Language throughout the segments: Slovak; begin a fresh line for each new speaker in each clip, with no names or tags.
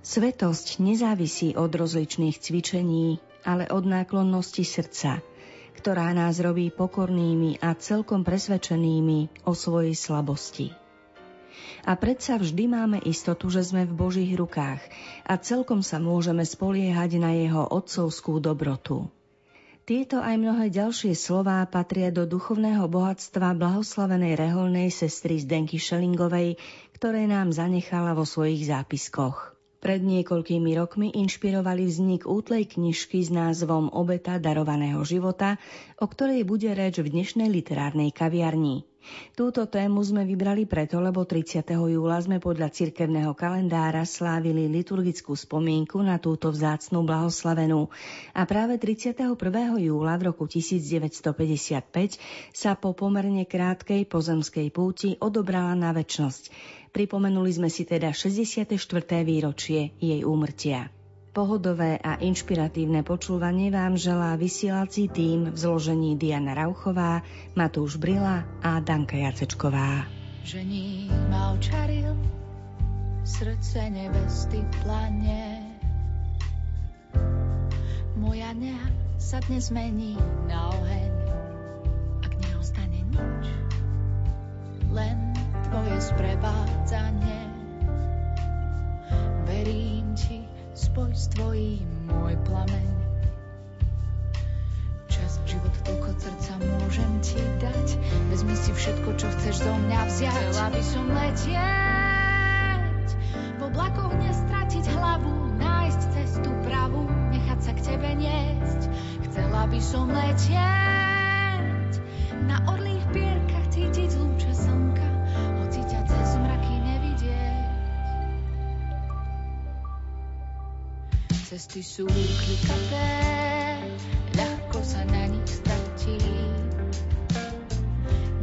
Svetosť nezávisí od rozličných cvičení, ale od náklonnosti srdca, ktorá nás robí pokornými a celkom presvedčenými o svojej slabosti. A predsa vždy máme istotu, že sme v Božích rukách a celkom sa môžeme spoliehať na jeho otcovskú dobrotu. Tieto aj mnohé ďalšie slová patria do duchovného bohatstva blahoslavenej reholnej sestry Zdenky Šelingovej, ktoré nám zanechala vo svojich zápiskoch. Pred niekoľkými rokmi inšpirovali vznik útlej knižky s názvom Obeta darovaného života, o ktorej bude reč v dnešnej literárnej kaviarni. Túto tému sme vybrali preto, lebo 30. júla sme podľa cirkevného kalendára slávili liturgickú spomienku na túto vzácnú blahoslavenú a práve 31. júla v roku 1955 sa po pomerne krátkej pozemskej púti odobrala na väčnosť Pripomenuli sme si teda 64. výročie jej úmrtia. Pohodové a inšpiratívne počúvanie vám želá vysielací tým v zložení Diana Rauchová, Matúš Brila a Danka Jacečková.
Žení ma očaril, srdce nevesty plane. Moja neha sa dnes mení na oheň, ak neostane nič, len tvoje sprevádzanie. Verím spoj s tvojím môj plameň. Čas, život, toľko srdca môžem ti dať. Vezmi si všetko, čo chceš zo mňa vziať. Chcela by som letieť, v oblakoch nestratiť hlavu, nájsť cestu pravú, nechať sa k tebe niesť. Chcela by som letieť, na Cesty sú klikaté, ľahko sa na nich stratí.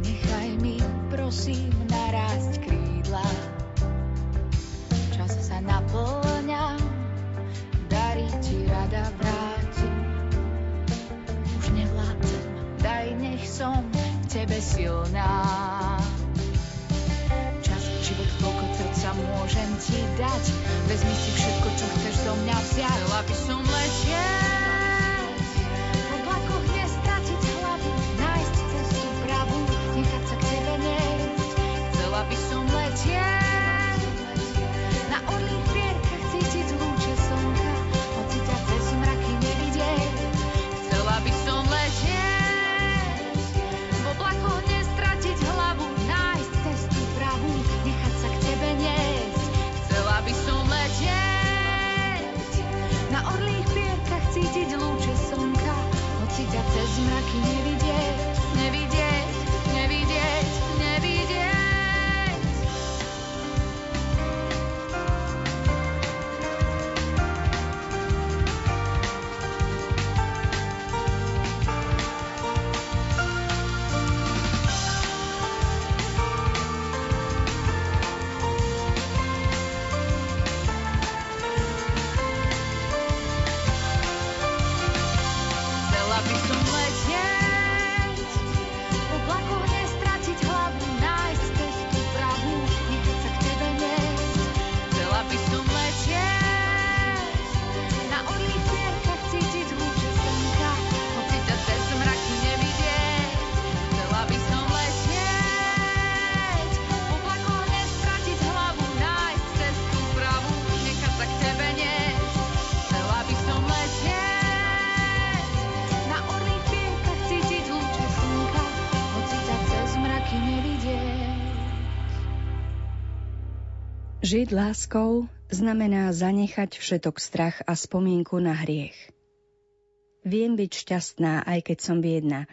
Nechaj mi, prosím, narásť krídla. Čas sa naplňa, darí ti rada vráti. Už nevládzem, daj nech som v tebe silná. Môžem ti dať. Vezmi si všetko, čo chceš do mňa vziať. Chcela by som letieť, mraky nevidieť,
Žiť láskou znamená zanechať všetok strach a spomienku na hriech. Viem byť šťastná, aj keď som biedna,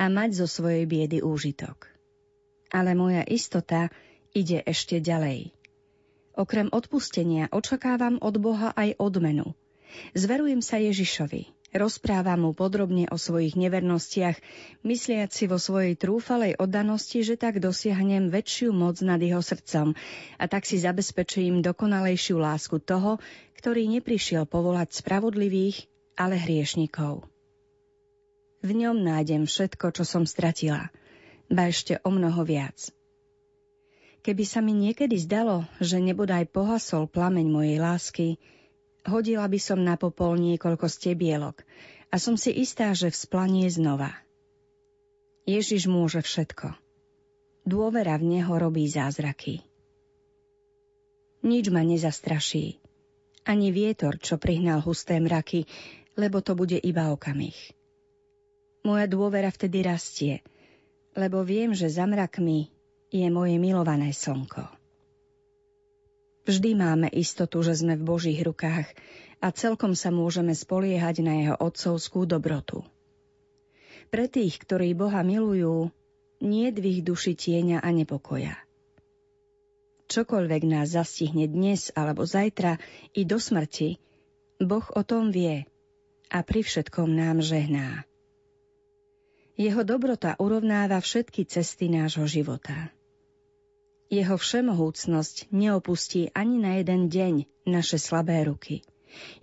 a mať zo svojej biedy úžitok. Ale moja istota ide ešte ďalej. Okrem odpustenia očakávam od Boha aj odmenu. Zverujem sa Ježišovi, Rozpráva mu podrobne o svojich nevernostiach, mysliac si vo svojej trúfalej oddanosti, že tak dosiahnem väčšiu moc nad jeho srdcom a tak si zabezpečím dokonalejšiu lásku toho, ktorý neprišiel povolať spravodlivých, ale hriešnikov. V ňom nájdem všetko, čo som stratila, ba ešte o mnoho viac. Keby sa mi niekedy zdalo, že nebodaj pohasol plameň mojej lásky, hodila by som na popol niekoľko stebielok a som si istá, že vzplanie znova. Ježiš môže všetko. Dôvera v Neho robí zázraky. Nič ma nezastraší. Ani vietor, čo prihnal husté mraky, lebo to bude iba okamih. Moja dôvera vtedy rastie, lebo viem, že za mrakmi je moje milované slnko. Vždy máme istotu, že sme v Božích rukách a celkom sa môžeme spoliehať na jeho otcovskú dobrotu. Pre tých, ktorí Boha milujú, nie v ich duši tieňa a nepokoja. Čokoľvek nás zastihne dnes alebo zajtra i do smrti, Boh o tom vie a pri všetkom nám žehná. Jeho dobrota urovnáva všetky cesty nášho života. Jeho všemohúcnosť neopustí ani na jeden deň naše slabé ruky.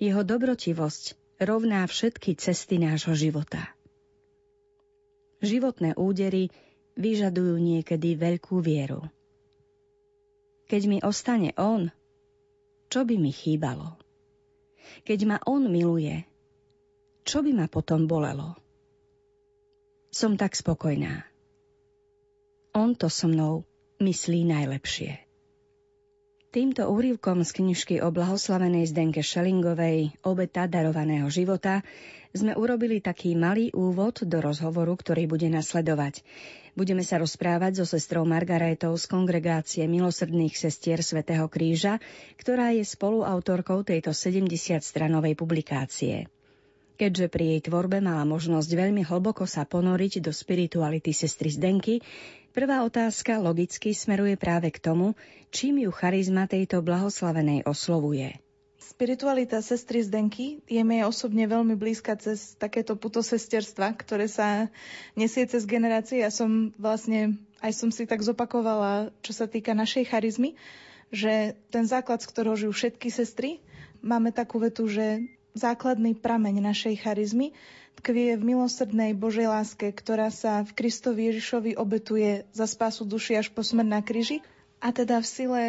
Jeho dobrotivosť rovná všetky cesty nášho života. Životné údery vyžadujú niekedy veľkú vieru. Keď mi ostane on, čo by mi chýbalo? Keď ma on miluje, čo by ma potom bolelo? Som tak spokojná. On to so mnou myslí najlepšie. Týmto úrivkom z knižky o blahoslavenej Zdenke Šelingovej Obeta darovaného života sme urobili taký malý úvod do rozhovoru, ktorý bude nasledovať. Budeme sa rozprávať so sestrou Margaretou z kongregácie milosrdných sestier Svetého kríža, ktorá je spoluautorkou tejto 70-stranovej publikácie. Keďže pri jej tvorbe mala možnosť veľmi hlboko sa ponoriť do spirituality sestry Zdenky, Prvá otázka logicky smeruje práve k tomu, čím ju charizma tejto blahoslavenej oslovuje.
Spiritualita sestry Zdenky je mi osobne veľmi blízka cez takéto puto sesterstva, ktoré sa nesie cez generácie. Ja som vlastne, aj som si tak zopakovala, čo sa týka našej charizmy, že ten základ, z ktorého žijú všetky sestry, máme takú vetu, že základný prameň našej charizmy tkvie v milosrdnej Božej láske, ktorá sa v Kristovi Ježišovi obetuje za spásu duši až po smrť na kríži. A teda v sile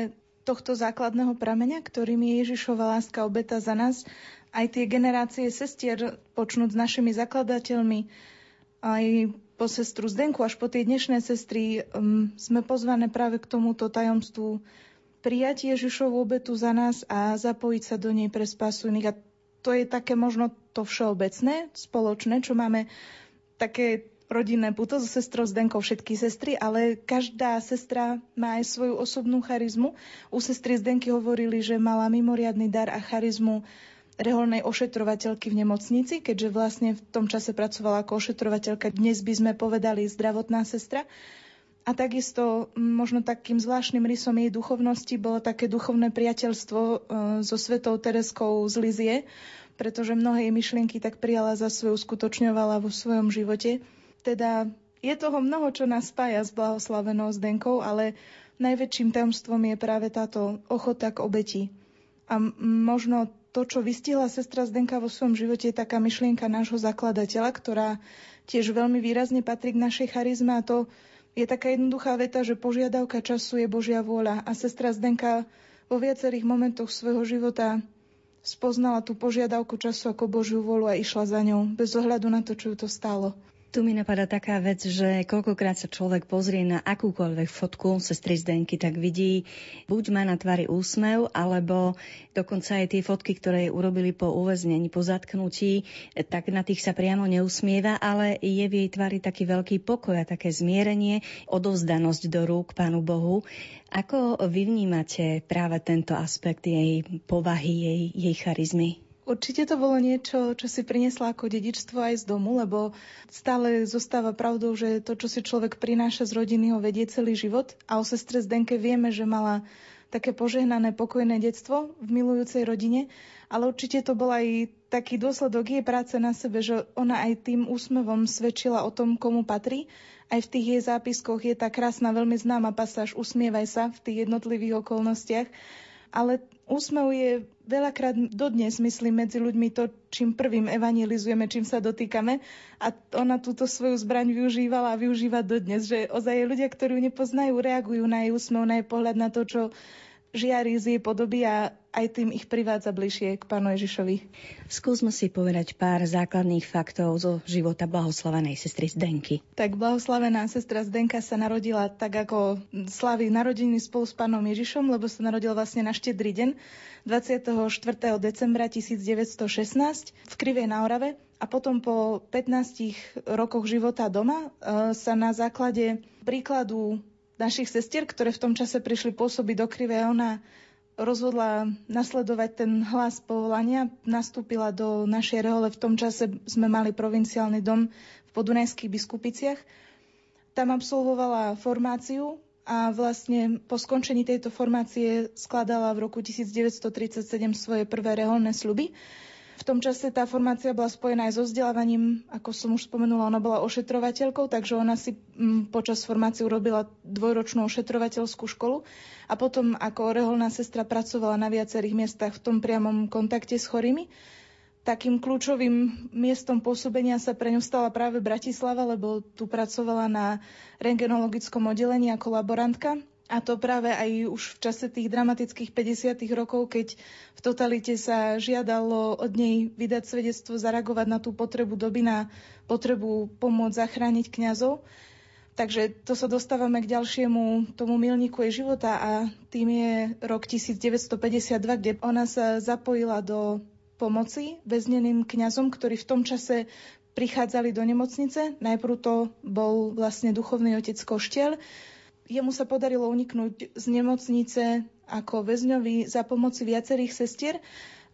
tohto základného prameňa, ktorým je Ježišova láska obeta za nás, aj tie generácie sestier, počnúť s našimi zakladateľmi, aj po sestru Zdenku až po tie dnešné sestry, um, sme pozvané práve k tomuto tajomstvu prijať Ježišovu obetu za nás a zapojiť sa do nej pre spásu iných. A to je také možno to všeobecné, spoločné, čo máme také rodinné puto so sestrou Zdenkou všetky sestry, ale každá sestra má aj svoju osobnú charizmu. U sestry Zdenky hovorili, že mala mimoriadný dar a charizmu reholnej ošetrovateľky v nemocnici, keďže vlastne v tom čase pracovala ako ošetrovateľka. Dnes by sme povedali zdravotná sestra. A takisto možno takým zvláštnym rysom jej duchovnosti bolo také duchovné priateľstvo e, so svetou Tereskou z Lizie, pretože mnohé jej myšlienky tak prijala za svoju, uskutočňovala vo svojom živote. Teda je toho mnoho, čo nás spája s blahoslavenou Zdenkou, ale najväčším tajomstvom je práve táto ochota k obeti. A možno to, čo vystihla sestra Zdenka vo svojom živote, je taká myšlienka nášho zakladateľa, ktorá tiež veľmi výrazne patrí k našej charizme a to je taká jednoduchá veta, že požiadavka času je Božia vôľa a sestra Zdenka vo viacerých momentoch svojho života spoznala tú požiadavku času ako Božiu vôľu a išla za ňou, bez ohľadu na to, čo ju to stálo.
Tu mi napadá taká vec, že koľkokrát sa človek pozrie na akúkoľvek fotku sestry Zdenky, tak vidí, buď má na tvári úsmev, alebo dokonca aj tie fotky, ktoré urobili po uväznení, po zatknutí, tak na tých sa priamo neusmieva, ale je v jej tvári taký veľký pokoj a také zmierenie, odovzdanosť do rúk Pánu Bohu. Ako vy vnímate práve tento aspekt jej povahy, jej, jej charizmy?
Určite to bolo niečo, čo si priniesla ako dedičstvo aj z domu, lebo stále zostáva pravdou, že to, čo si človek prináša z rodiny, ho vedie celý život. A o sestre Zdenke vieme, že mala také požehnané, pokojné detstvo v milujúcej rodine, ale určite to bol aj taký dôsledok jej práce na sebe, že ona aj tým úsmevom svedčila o tom, komu patrí. Aj v tých jej zápiskoch je tá krásna, veľmi známa pasáž Usmievaj sa v tých jednotlivých okolnostiach. Ale úsmev je veľakrát dodnes myslím medzi ľuďmi to, čím prvým evangelizujeme, čím sa dotýkame. A ona túto svoju zbraň využívala a využíva dodnes, že ozaj ľudia, ktorí ju nepoznajú, reagujú na jej úsmev, na jej pohľad na to, čo žiari z jej podoby a aj tým ich privádza bližšie k pánu Ježišovi.
Skúsme si povedať pár základných faktov zo života blahoslavenej sestry Zdenky.
Tak blahoslavená sestra Zdenka sa narodila tak ako slaví narodiny spolu s pánom Ježišom, lebo sa narodila vlastne na štedrý deň 24. decembra 1916 v Krivej na Orave a potom po 15 rokoch života doma e, sa na základe príkladu našich sestier, ktoré v tom čase prišli pôsobiť do Krive, ona rozhodla nasledovať ten hlas povolania, nastúpila do našej rehole. V tom čase sme mali provinciálny dom v podunajských biskupiciach. Tam absolvovala formáciu a vlastne po skončení tejto formácie skladala v roku 1937 svoje prvé reholné sluby. V tom čase tá formácia bola spojená aj so vzdelávaním, ako som už spomenula, ona bola ošetrovateľkou, takže ona si m, mm, počas formácie urobila dvojročnú ošetrovateľskú školu. A potom ako reholná sestra pracovala na viacerých miestach v tom priamom kontakte s chorými. Takým kľúčovým miestom pôsobenia sa pre ňu stala práve Bratislava, lebo tu pracovala na rengenologickom oddelení ako laborantka a to práve aj už v čase tých dramatických 50. rokov, keď v totalite sa žiadalo od nej vydať svedectvo, zareagovať na tú potrebu doby, na potrebu pomôcť zachrániť kňazov. Takže to sa dostávame k ďalšiemu tomu milníku jej života a tým je rok 1952, kde ona sa zapojila do pomoci väzneným kňazom, ktorí v tom čase prichádzali do nemocnice. Najprv to bol vlastne duchovný otec Koštiel, Jemu sa podarilo uniknúť z nemocnice ako väzňovi za pomoci viacerých sestier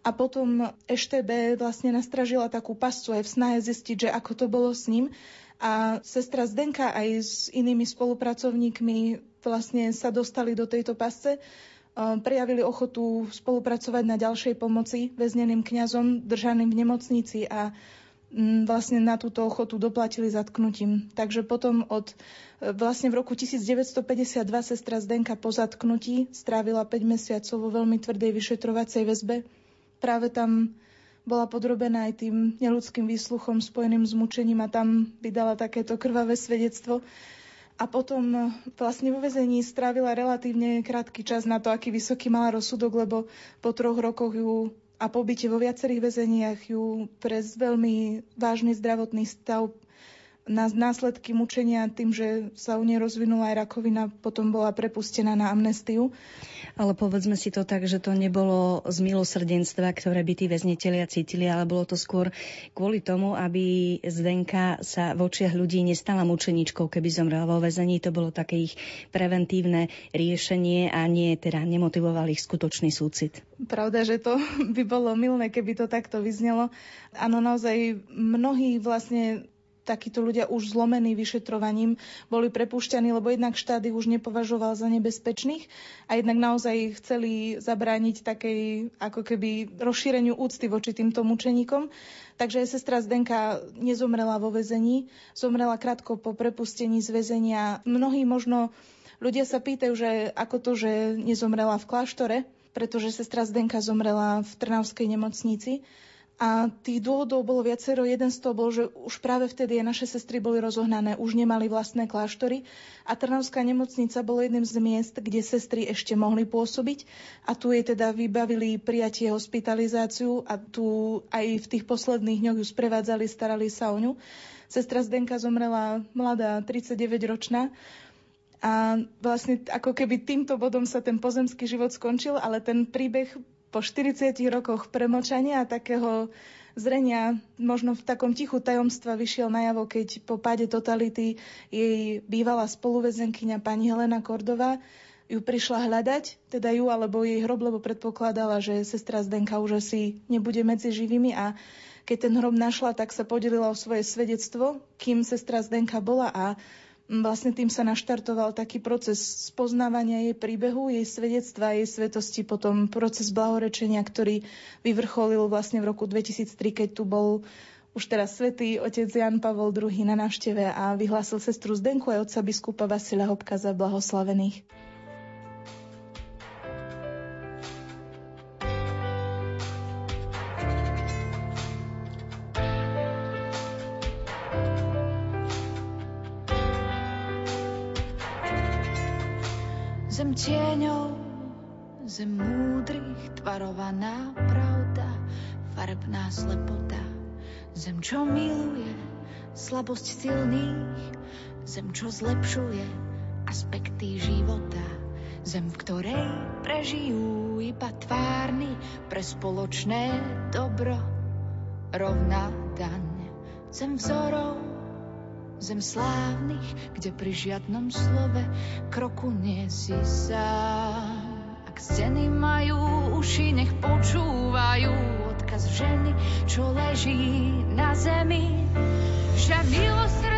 a potom EŠTB vlastne nastražila takú pascu aj v snahe zistiť, že ako to bolo s ním. A sestra Zdenka aj s inými spolupracovníkmi vlastne sa dostali do tejto pasce prejavili ochotu spolupracovať na ďalšej pomoci väzneným kňazom držaným v nemocnici a vlastne na túto ochotu doplatili zatknutím. Takže potom od e, vlastne v roku 1952 sestra Zdenka po zatknutí strávila 5 mesiacov vo veľmi tvrdej vyšetrovacej väzbe. Práve tam bola podrobená aj tým neludským výsluchom spojeným s mučením a tam vydala takéto krvavé svedectvo. A potom e, vlastne vo vezení strávila relatívne krátky čas na to, aký vysoký mala rozsudok, lebo po troch rokoch ju a pobyte vo viacerých väzeniach ju pre veľmi vážny zdravotný stav na následky mučenia tým, že sa u nej rozvinula aj rakovina, potom bola prepustená na amnestiu.
Ale povedzme si to tak, že to nebolo z milosrdenstva, ktoré by tí väzniteľia cítili, ale bolo to skôr kvôli tomu, aby Zdenka sa v očiach ľudí nestala mučeničkou, keby zomrela vo väzení. To bolo také ich preventívne riešenie a nie teda nemotivoval ich skutočný súcit.
Pravda, že to by bolo milné, keby to takto vyznelo. Áno, naozaj mnohí vlastne takíto ľudia už zlomení vyšetrovaním boli prepušťaní, lebo jednak ich už nepovažoval za nebezpečných a jednak naozaj chceli zabrániť takej ako keby rozšíreniu úcty voči týmto mučeníkom. Takže sestra Zdenka nezomrela vo väzení, zomrela krátko po prepustení z väzenia. Mnohí možno ľudia sa pýtajú, že ako to, že nezomrela v kláštore, pretože sestra Zdenka zomrela v Trnavskej nemocnici a tých dôvodov bolo viacero. Jeden z toho bol, že už práve vtedy naše sestry boli rozohnané, už nemali vlastné kláštory a Trnavská nemocnica bolo jedným z miest, kde sestry ešte mohli pôsobiť a tu jej teda vybavili prijatie hospitalizáciu a tu aj v tých posledných dňoch ju sprevádzali, starali sa o ňu. Sestra Zdenka zomrela mladá, 39-ročná a vlastne ako keby týmto bodom sa ten pozemský život skončil, ale ten príbeh po 40 rokoch premočania a takého zrenia, možno v takom tichu tajomstva vyšiel najavo, keď po páde totality jej bývalá spoluvezenkyňa pani Helena Kordová ju prišla hľadať, teda ju alebo jej hrob, lebo predpokladala, že sestra Zdenka už asi nebude medzi živými a keď ten hrob našla, tak sa podelila o svoje svedectvo, kým sestra Zdenka bola a vlastne tým sa naštartoval taký proces spoznávania jej príbehu, jej svedectva, jej svetosti, potom proces blahorečenia, ktorý vyvrcholil vlastne v roku 2003, keď tu bol už teraz svätý otec Jan Pavol II na návšteve a vyhlásil sestru Zdenku aj otca biskupa Vasila Hopka za blahoslavených.
Zem múdrych, tvarovaná pravda, farebná slepota. Zem, čo miluje, slabosť silných, zem, čo zlepšuje aspekty života. Zem, v ktorej prežijú iba tvárny pre spoločné dobro, rovná daň. Zem vzorov, zem slávnych, kde pri žiadnom slove kroku nie si sám. Ak steny majú uši, nech počúvajú odkaz ženy, čo leží na zemi. Že milosrdné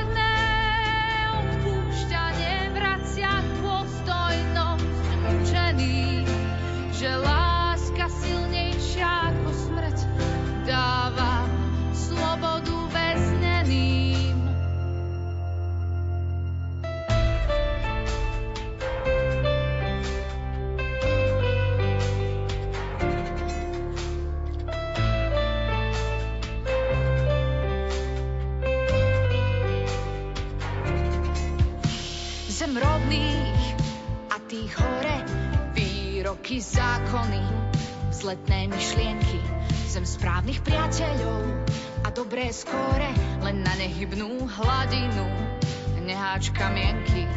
správnych priateľov a dobré skóre len na nehybnú hladinu neháčka mienky.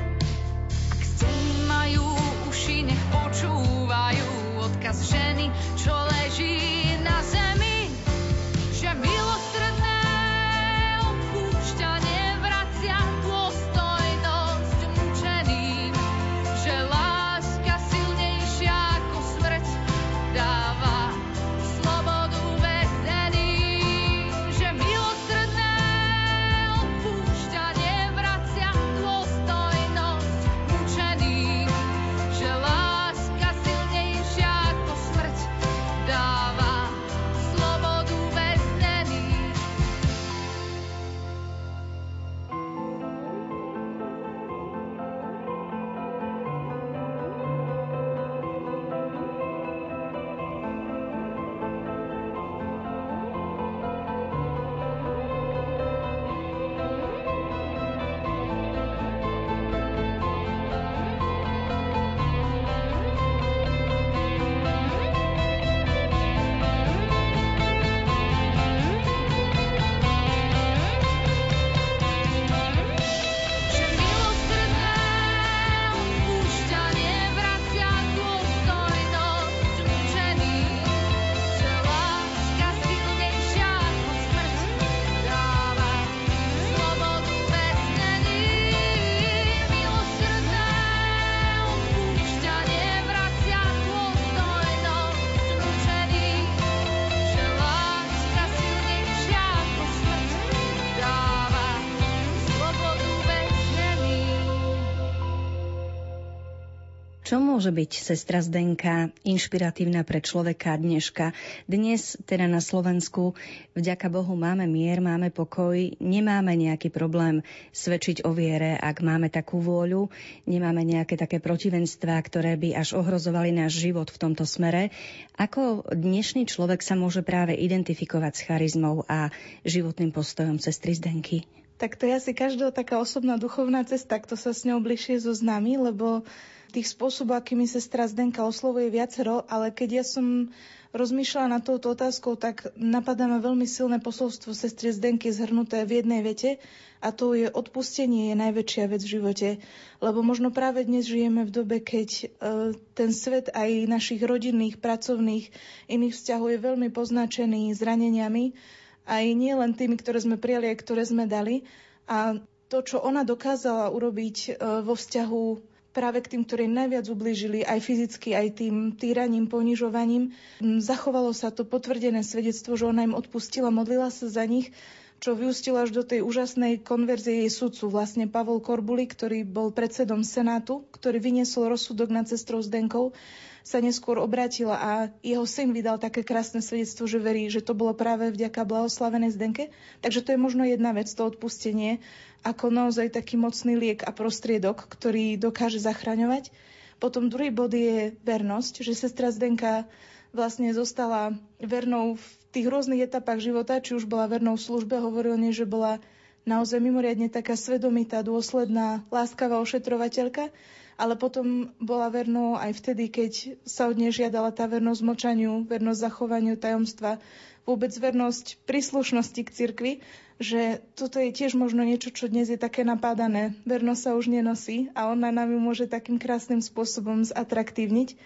Ak steny majú uši, nech počúvajú odkaz ženy, čo leží
môže byť sestra Zdenka inšpiratívna pre človeka dneška? Dnes teda na Slovensku vďaka Bohu máme mier, máme pokoj, nemáme nejaký problém svedčiť o viere, ak máme takú vôľu, nemáme nejaké také protivenstvá, ktoré by až ohrozovali náš život v tomto smere. Ako dnešný človek sa môže práve identifikovať s charizmou a životným postojom sestry Zdenky?
Tak to je asi každého taká osobná duchovná cesta, kto sa s ňou bližšie zoznámi, lebo tých spôsobov, akými sestra Zdenka oslovuje viacero, ale keď ja som rozmýšľala nad touto otázkou, tak napadá ma veľmi silné posolstvo sestry Zdenky zhrnuté v jednej vete a to je odpustenie je najväčšia vec v živote. Lebo možno práve dnes žijeme v dobe, keď e, ten svet aj našich rodinných, pracovných, iných vzťahov je veľmi poznačený zraneniami, aj nie len tými, ktoré sme prijali, aj ktoré sme dali. A to, čo ona dokázala urobiť e, vo vzťahu práve k tým, ktorí najviac ublížili, aj fyzicky, aj tým týraním, ponižovaním. M, Zachovalo sa to potvrdené svedectvo, že ona im odpustila, modlila sa za nich, čo vyústilo až do tej úžasnej konverzie jej sudcu. Vlastne Pavol Korbuli, ktorý bol predsedom Senátu, ktorý vyniesol rozsudok nad sestrou Zdenkou, sa neskôr obrátila a jeho syn vydal také krásne svedectvo, že verí, že to bolo práve vďaka blahoslavenej Zdenke. Takže to je možno jedna vec, to odpustenie, ako naozaj taký mocný liek a prostriedok, ktorý dokáže zachraňovať. Potom druhý bod je vernosť, že sestra Zdenka vlastne zostala vernou v tých rôznych etapách života, či už bola vernou v službe, hovoril nej, že bola naozaj mimoriadne taká svedomitá, dôsledná, láskavá ošetrovateľka ale potom bola vernou aj vtedy, keď sa od nej žiadala tá vernosť močaniu, vernosť zachovaniu tajomstva, vôbec vernosť príslušnosti k cirkvi, že toto je tiež možno niečo, čo dnes je také napádané. Vernosť sa už nenosí a ona nám ju môže takým krásnym spôsobom zatraktívniť.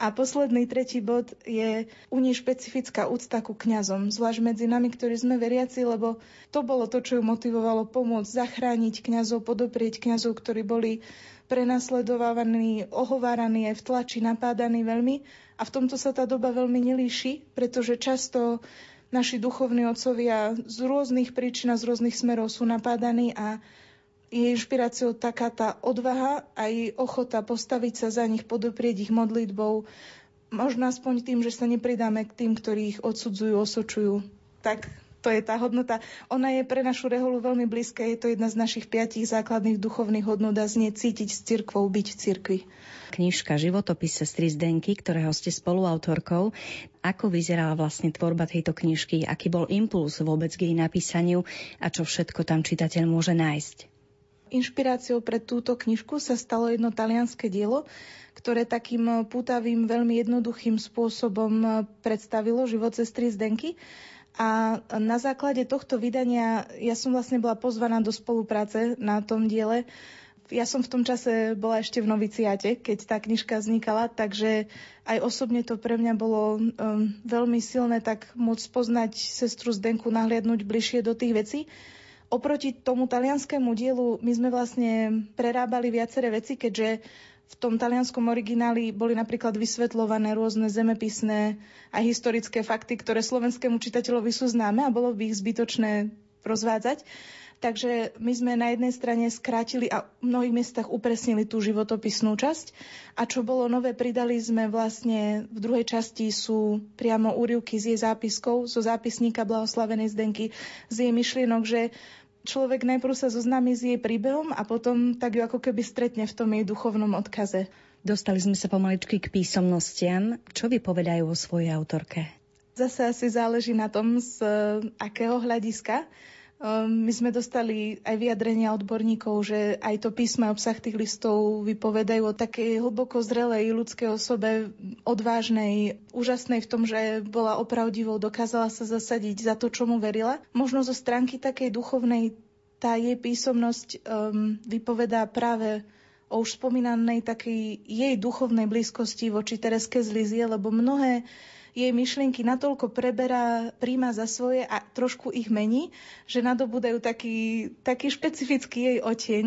A posledný tretí bod je u nej špecifická úcta ku kňazom, zvlášť medzi nami, ktorí sme veriaci, lebo to bolo to, čo ju motivovalo pomôcť zachrániť kňazov, podoprieť kňazov, ktorí boli prenasledovaní, ohováraní aj v tlači, napádaní veľmi. A v tomto sa tá doba veľmi nelíši, pretože často naši duchovní otcovia z rôznych príčin a z rôznych smerov sú napádaní a je inšpiráciou taká tá odvaha a jej ochota postaviť sa za nich, podoprieť ich modlitbou, možno aspoň tým, že sa nepridáme k tým, ktorí ich odsudzujú, osočujú. Tak to je tá hodnota. Ona je pre našu reholu veľmi blízka. Je to jedna z našich piatich základných duchovných hodnot a znie cítiť s cirkvou, byť v cirkvi.
Knižka Životopis sestry Zdenky, ktorého ste spoluautorkou. Ako vyzerala vlastne tvorba tejto knižky? Aký bol impuls vôbec k jej napísaniu a čo všetko tam čitateľ môže nájsť?
Inšpiráciou pre túto knižku sa stalo jedno talianské dielo, ktoré takým pútavým, veľmi jednoduchým spôsobom predstavilo život sestry Zdenky. A na základe tohto vydania ja som vlastne bola pozvaná do spolupráce na tom diele. Ja som v tom čase bola ešte v noviciate, keď tá knižka vznikala, takže aj osobne to pre mňa bolo um, veľmi silné tak môcť poznať sestru Zdenku, nahliadnúť bližšie do tých vecí. Oproti tomu talianskému dielu my sme vlastne prerábali viaceré veci, keďže v tom talianskom origináli boli napríklad vysvetľované rôzne zemepisné a historické fakty, ktoré slovenskému čitateľovi sú známe a bolo by ich zbytočné rozvádzať. Takže my sme na jednej strane skrátili a v mnohých miestach upresnili tú životopisnú časť. A čo bolo nové, pridali sme vlastne v druhej časti sú priamo úrivky z jej zápiskov, zo zápisníka Blahoslavenej Zdenky, z jej myšlienok, že človek najprv sa zoznámi s jej príbehom a potom tak ju ako keby stretne v tom jej duchovnom odkaze.
Dostali sme sa pomaličky k písomnostiam. Čo vypovedajú o svojej autorke?
Zase asi záleží na tom, z akého hľadiska. Ehm, my sme dostali aj vyjadrenia odborníkov, že aj to písmo a obsah tých listov vypovedajú o takej hlboko zrelej ľudskej osobe, odvážnej, úžasnej v tom, že bola opravdivou, dokázala sa zasadiť za to, čomu verila. Možno zo stránky takej duchovnej tá jej písomnosť um, vypovedá práve o už spomínanej takej jej duchovnej blízkosti voči Tereske z Lizie, lebo mnohé jej myšlienky natoľko preberá, príjma za svoje a trošku ich mení, že nadobúdajú taký, taký špecifický jej oteň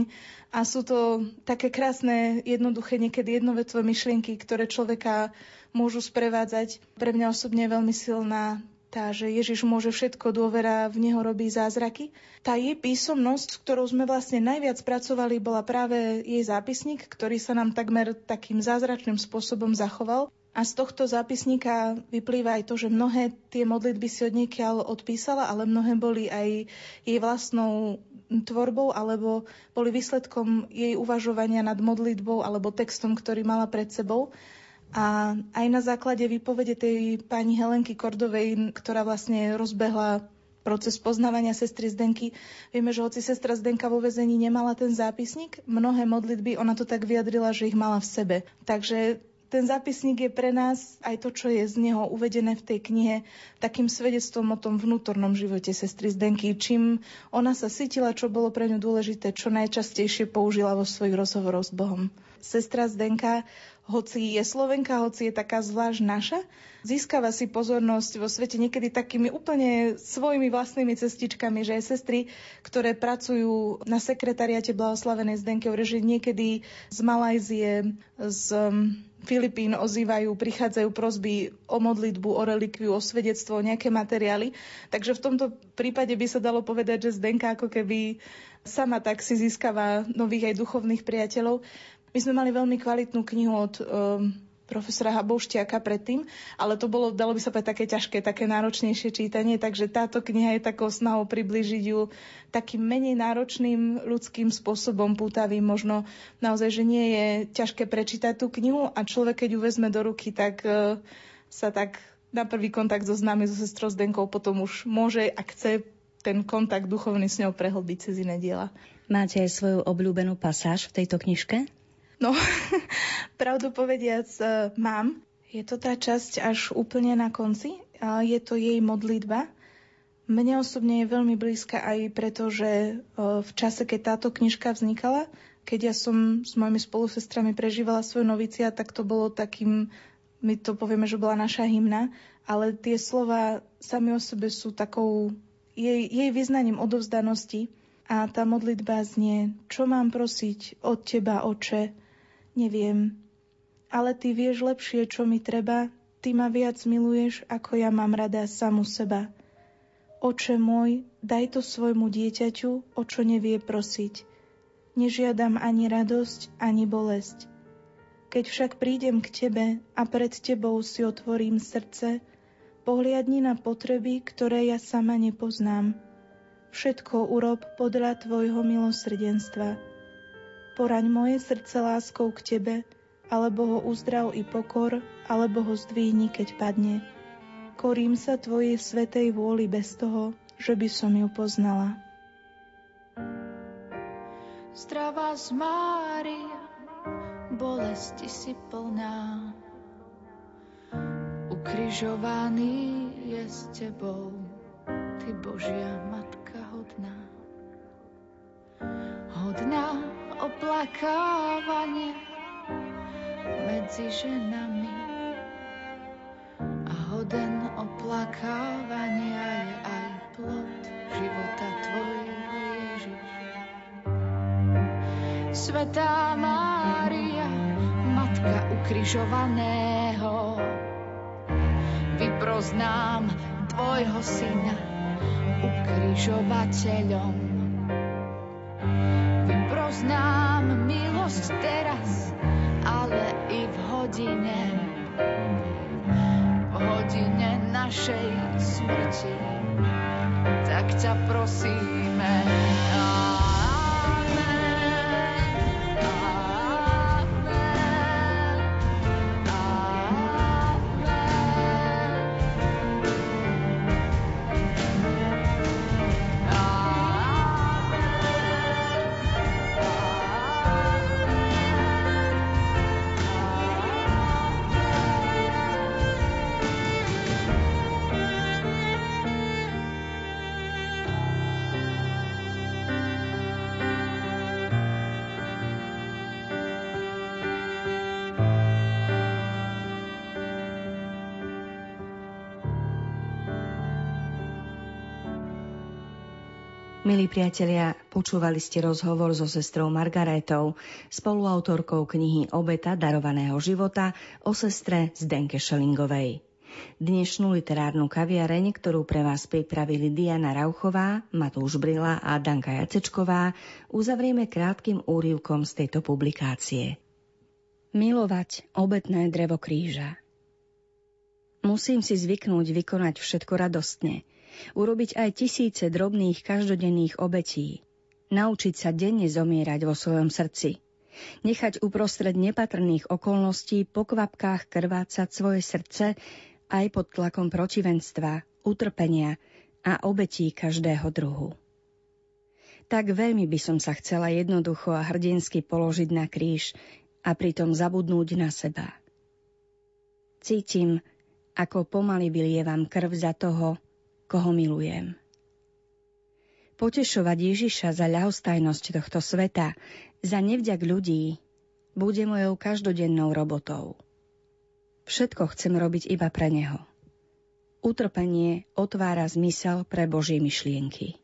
a sú to také krásne, jednoduché, niekedy jednovetvé myšlienky, ktoré človeka môžu sprevádzať. Pre mňa osobne je veľmi silná tá, že Ježiš môže všetko, dôvera v Neho robí zázraky. Tá jej písomnosť, s ktorou sme vlastne najviac pracovali, bola práve jej zápisník, ktorý sa nám takmer takým zázračným spôsobom zachoval. A z tohto zápisníka vyplýva aj to, že mnohé tie modlitby si od niekiaľ odpísala, ale mnohé boli aj jej vlastnou tvorbou alebo boli výsledkom jej uvažovania nad modlitbou alebo textom, ktorý mala pred sebou. A aj na základe výpovede tej pani Helenky Kordovej, ktorá vlastne rozbehla proces poznávania sestry Zdenky. Vieme, že hoci sestra Zdenka vo vezení nemala ten zápisník, mnohé modlitby, ona to tak vyjadrila, že ich mala v sebe. Takže ten zápisník je pre nás aj to, čo je z neho uvedené v tej knihe, takým svedectvom o tom vnútornom živote sestry Zdenky, čím ona sa cítila, čo bolo pre ňu dôležité, čo najčastejšie použila vo svojich rozhovoroch s Bohom. Sestra Zdenka hoci je Slovenka, hoci je taká zvlášť naša, získava si pozornosť vo svete niekedy takými úplne svojimi vlastnými cestičkami, že aj sestry, ktoré pracujú na sekretariate Blahoslavenej Zdenky, že niekedy z Malajzie, z um, Filipín ozývajú, prichádzajú prosby o modlitbu, o relikviu, o svedectvo, o nejaké materiály. Takže v tomto prípade by sa dalo povedať, že Zdenka ako keby sama tak si získava nových aj duchovných priateľov. My sme mali veľmi kvalitnú knihu od um, profesora Habouštiaka predtým, ale to bolo, dalo by sa povedať, také ťažké, také náročnejšie čítanie, takže táto kniha je takou snahou približiť ju takým menej náročným ľudským spôsobom, pútavým, možno naozaj, že nie je ťažké prečítať tú knihu a človek, keď ju vezme do ruky, tak uh, sa tak na prvý kontakt so známy, so sestrou Zdenkou potom už môže, ak chce, ten kontakt duchovný s ňou prehlbiť cez iné diela.
Máte aj svoju obľúbenú pasáž v tejto knižke?
No, pravdu povediac, e, mám. Je to tá časť až úplne na konci. Je to jej modlitba. Mne osobne je veľmi blízka aj preto, že e, v čase, keď táto knižka vznikala, keď ja som s mojimi spolusestrami prežívala svoj novicia, tak to bolo takým, my to povieme, že bola naša hymna, ale tie slova sami o sebe sú takou jej, jej vyznaním odovzdanosti a tá modlitba znie, čo mám prosiť od teba, oče, neviem, ale ty vieš lepšie, čo mi treba, ty ma viac miluješ, ako ja mám rada samu seba. Oče môj, daj to svojmu dieťaťu, o čo nevie prosiť. Nežiadam ani radosť, ani bolesť. Keď však prídem k tebe a pred tebou si otvorím srdce, pohliadni na potreby, ktoré ja sama nepoznám. Všetko urob podľa tvojho milosrdenstva. Poraň moje srdce láskou k tebe, alebo ho uzdrav i pokor, alebo ho zdvihni, keď padne. Korím sa Tvojej svetej vôli bez toho, že by som ju poznala.
Zdravá z Mária, bolesti si plná. Ukrižovaný je s Tebou, Ty Božia Matka hodná. Hodná oplakávania, medzi ženami a hoden oplakávania je aj plod života Tvojho Ježiš. Svetá Mária, Matka ukrižovaného, vyproznám Tvojho Syna ukrižovateľom. Vyproznám milosť teraz, ale i v hodine, v hodine našej smrti, tak ťa prosíme.
Milí priatelia, počúvali ste rozhovor so sestrou Margaretou, spoluautorkou knihy Obeta darovaného života o sestre Zdenke Šelingovej. Dnešnú literárnu kaviareň, ktorú pre vás pripravili Diana Rauchová, Matúš Brila a Danka Jacečková, uzavrieme krátkým úrivkom z tejto publikácie. Milovať obetné drevo kríža. Musím si zvyknúť vykonať všetko radostne – urobiť aj tisíce drobných každodenných obetí, naučiť sa denne zomierať vo svojom srdci, nechať uprostred nepatrných okolností po kvapkách krvácať svoje srdce aj pod tlakom protivenstva, utrpenia a obetí každého druhu. Tak veľmi by som sa chcela jednoducho a hrdinsky položiť na kríž a pritom zabudnúť na seba. Cítim, ako pomaly vylievam krv za toho, koho milujem. Potešovať Ježiša za ľahostajnosť tohto sveta, za nevďak ľudí, bude mojou každodennou robotou. Všetko chcem robiť iba pre Neho. Utrpenie otvára zmysel pre Božie myšlienky.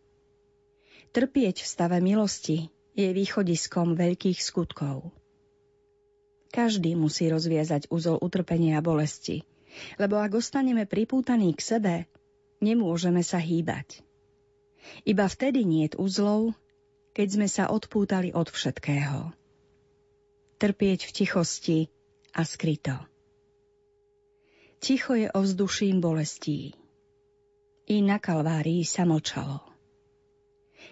Trpieť v stave milosti je východiskom veľkých skutkov. Každý musí rozviazať úzol utrpenia a bolesti, lebo ak ostaneme pripútaní k sebe, nemôžeme sa hýbať. Iba vtedy niet uzlov, keď sme sa odpútali od všetkého. Trpieť v tichosti a skryto. Ticho je ovzduším bolestí. I na Kalvárii sa mlčalo.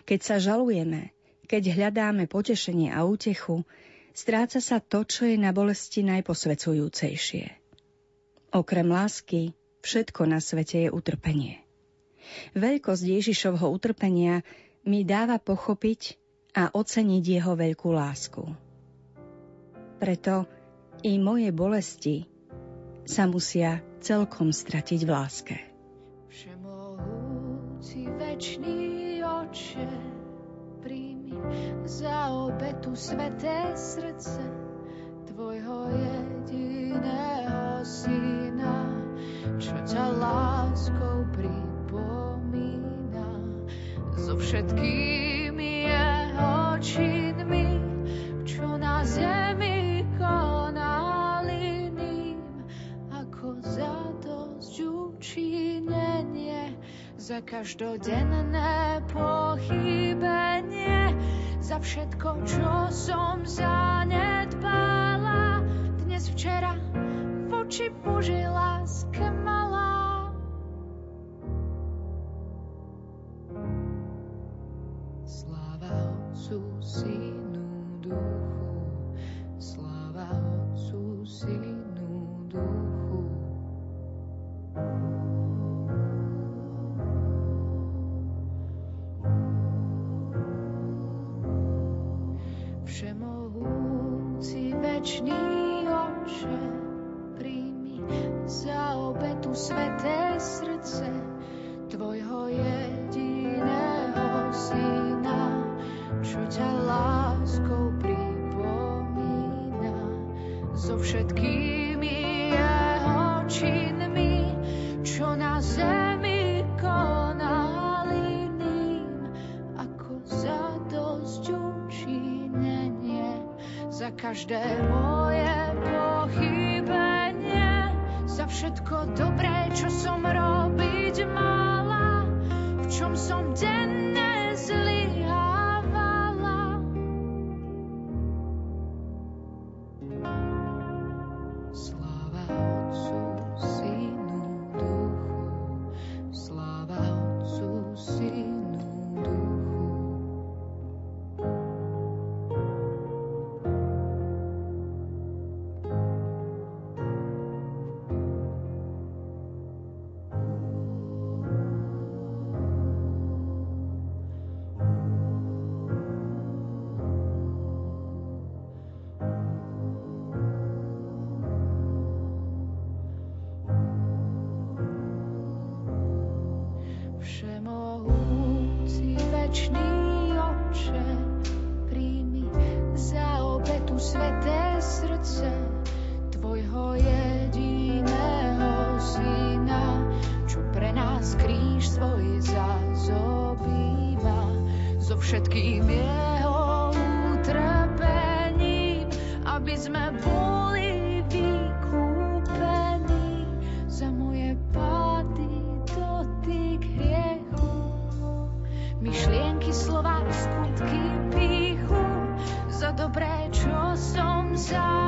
Keď sa žalujeme, keď hľadáme potešenie a útechu, stráca sa to, čo je na bolesti najposvecujúcejšie. Okrem lásky, Všetko na svete je utrpenie. Veľkosť Ježišovho utrpenia mi dáva pochopiť a oceniť jeho veľkú lásku. Preto i moje bolesti sa musia celkom stratiť v láske.
Všemohúci večný oče, príjmi za obetu sveté srdce tvojho jediného syna, čo ťa láskou pripomína so všetkými jeho činmi, čo na zemi konali ním, ako za dosť učinenie za každodenné pochybenie, za všetko, čo som zanedbala. Dnes, včera, v oči Božej láske see. Všetko dobré, čo som robiť mala, v čom som denne zlyhávala. Všetkým jeho utrpením, aby sme boli vykúpení za moje pády, dotyk hriechu. Myšlienky, slova, skutky, píchu, za dobré, čo som zanedbala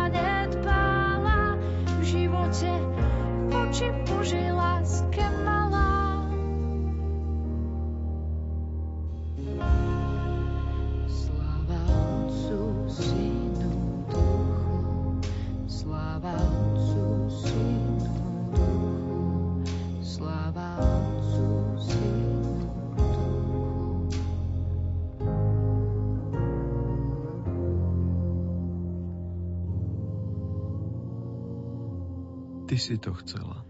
si to chcela.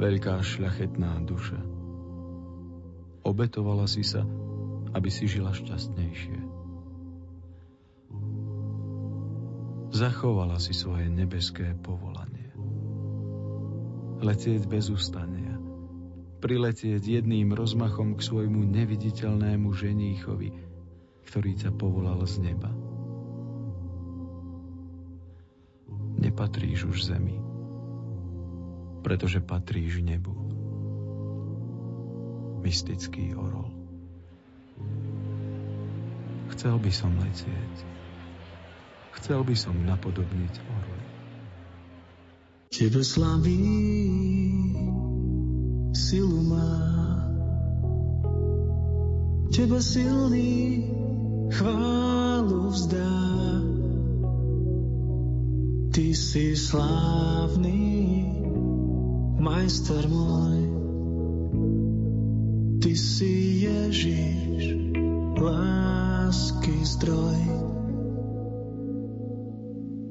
Veľká šľachetná duša. Obetovala si sa, aby si žila šťastnejšie. Zachovala si svoje nebeské povolanie. Letieť bez ustania. Priletieť jedným rozmachom k svojmu neviditeľnému ženíchovi, ktorý ťa povolal z neba. Nepatríš už zemi, pretože patríš nebu. Mystický orol. Chcel by som letieť. Chcel by som napodobniť orly.
Tebe slaví silu má. Teba silný chválu vzdá. Ty si slávny, majster môj. Ty si Ježiš, lásky zdroj.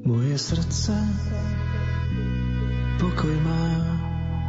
Moje srdce pokoj má.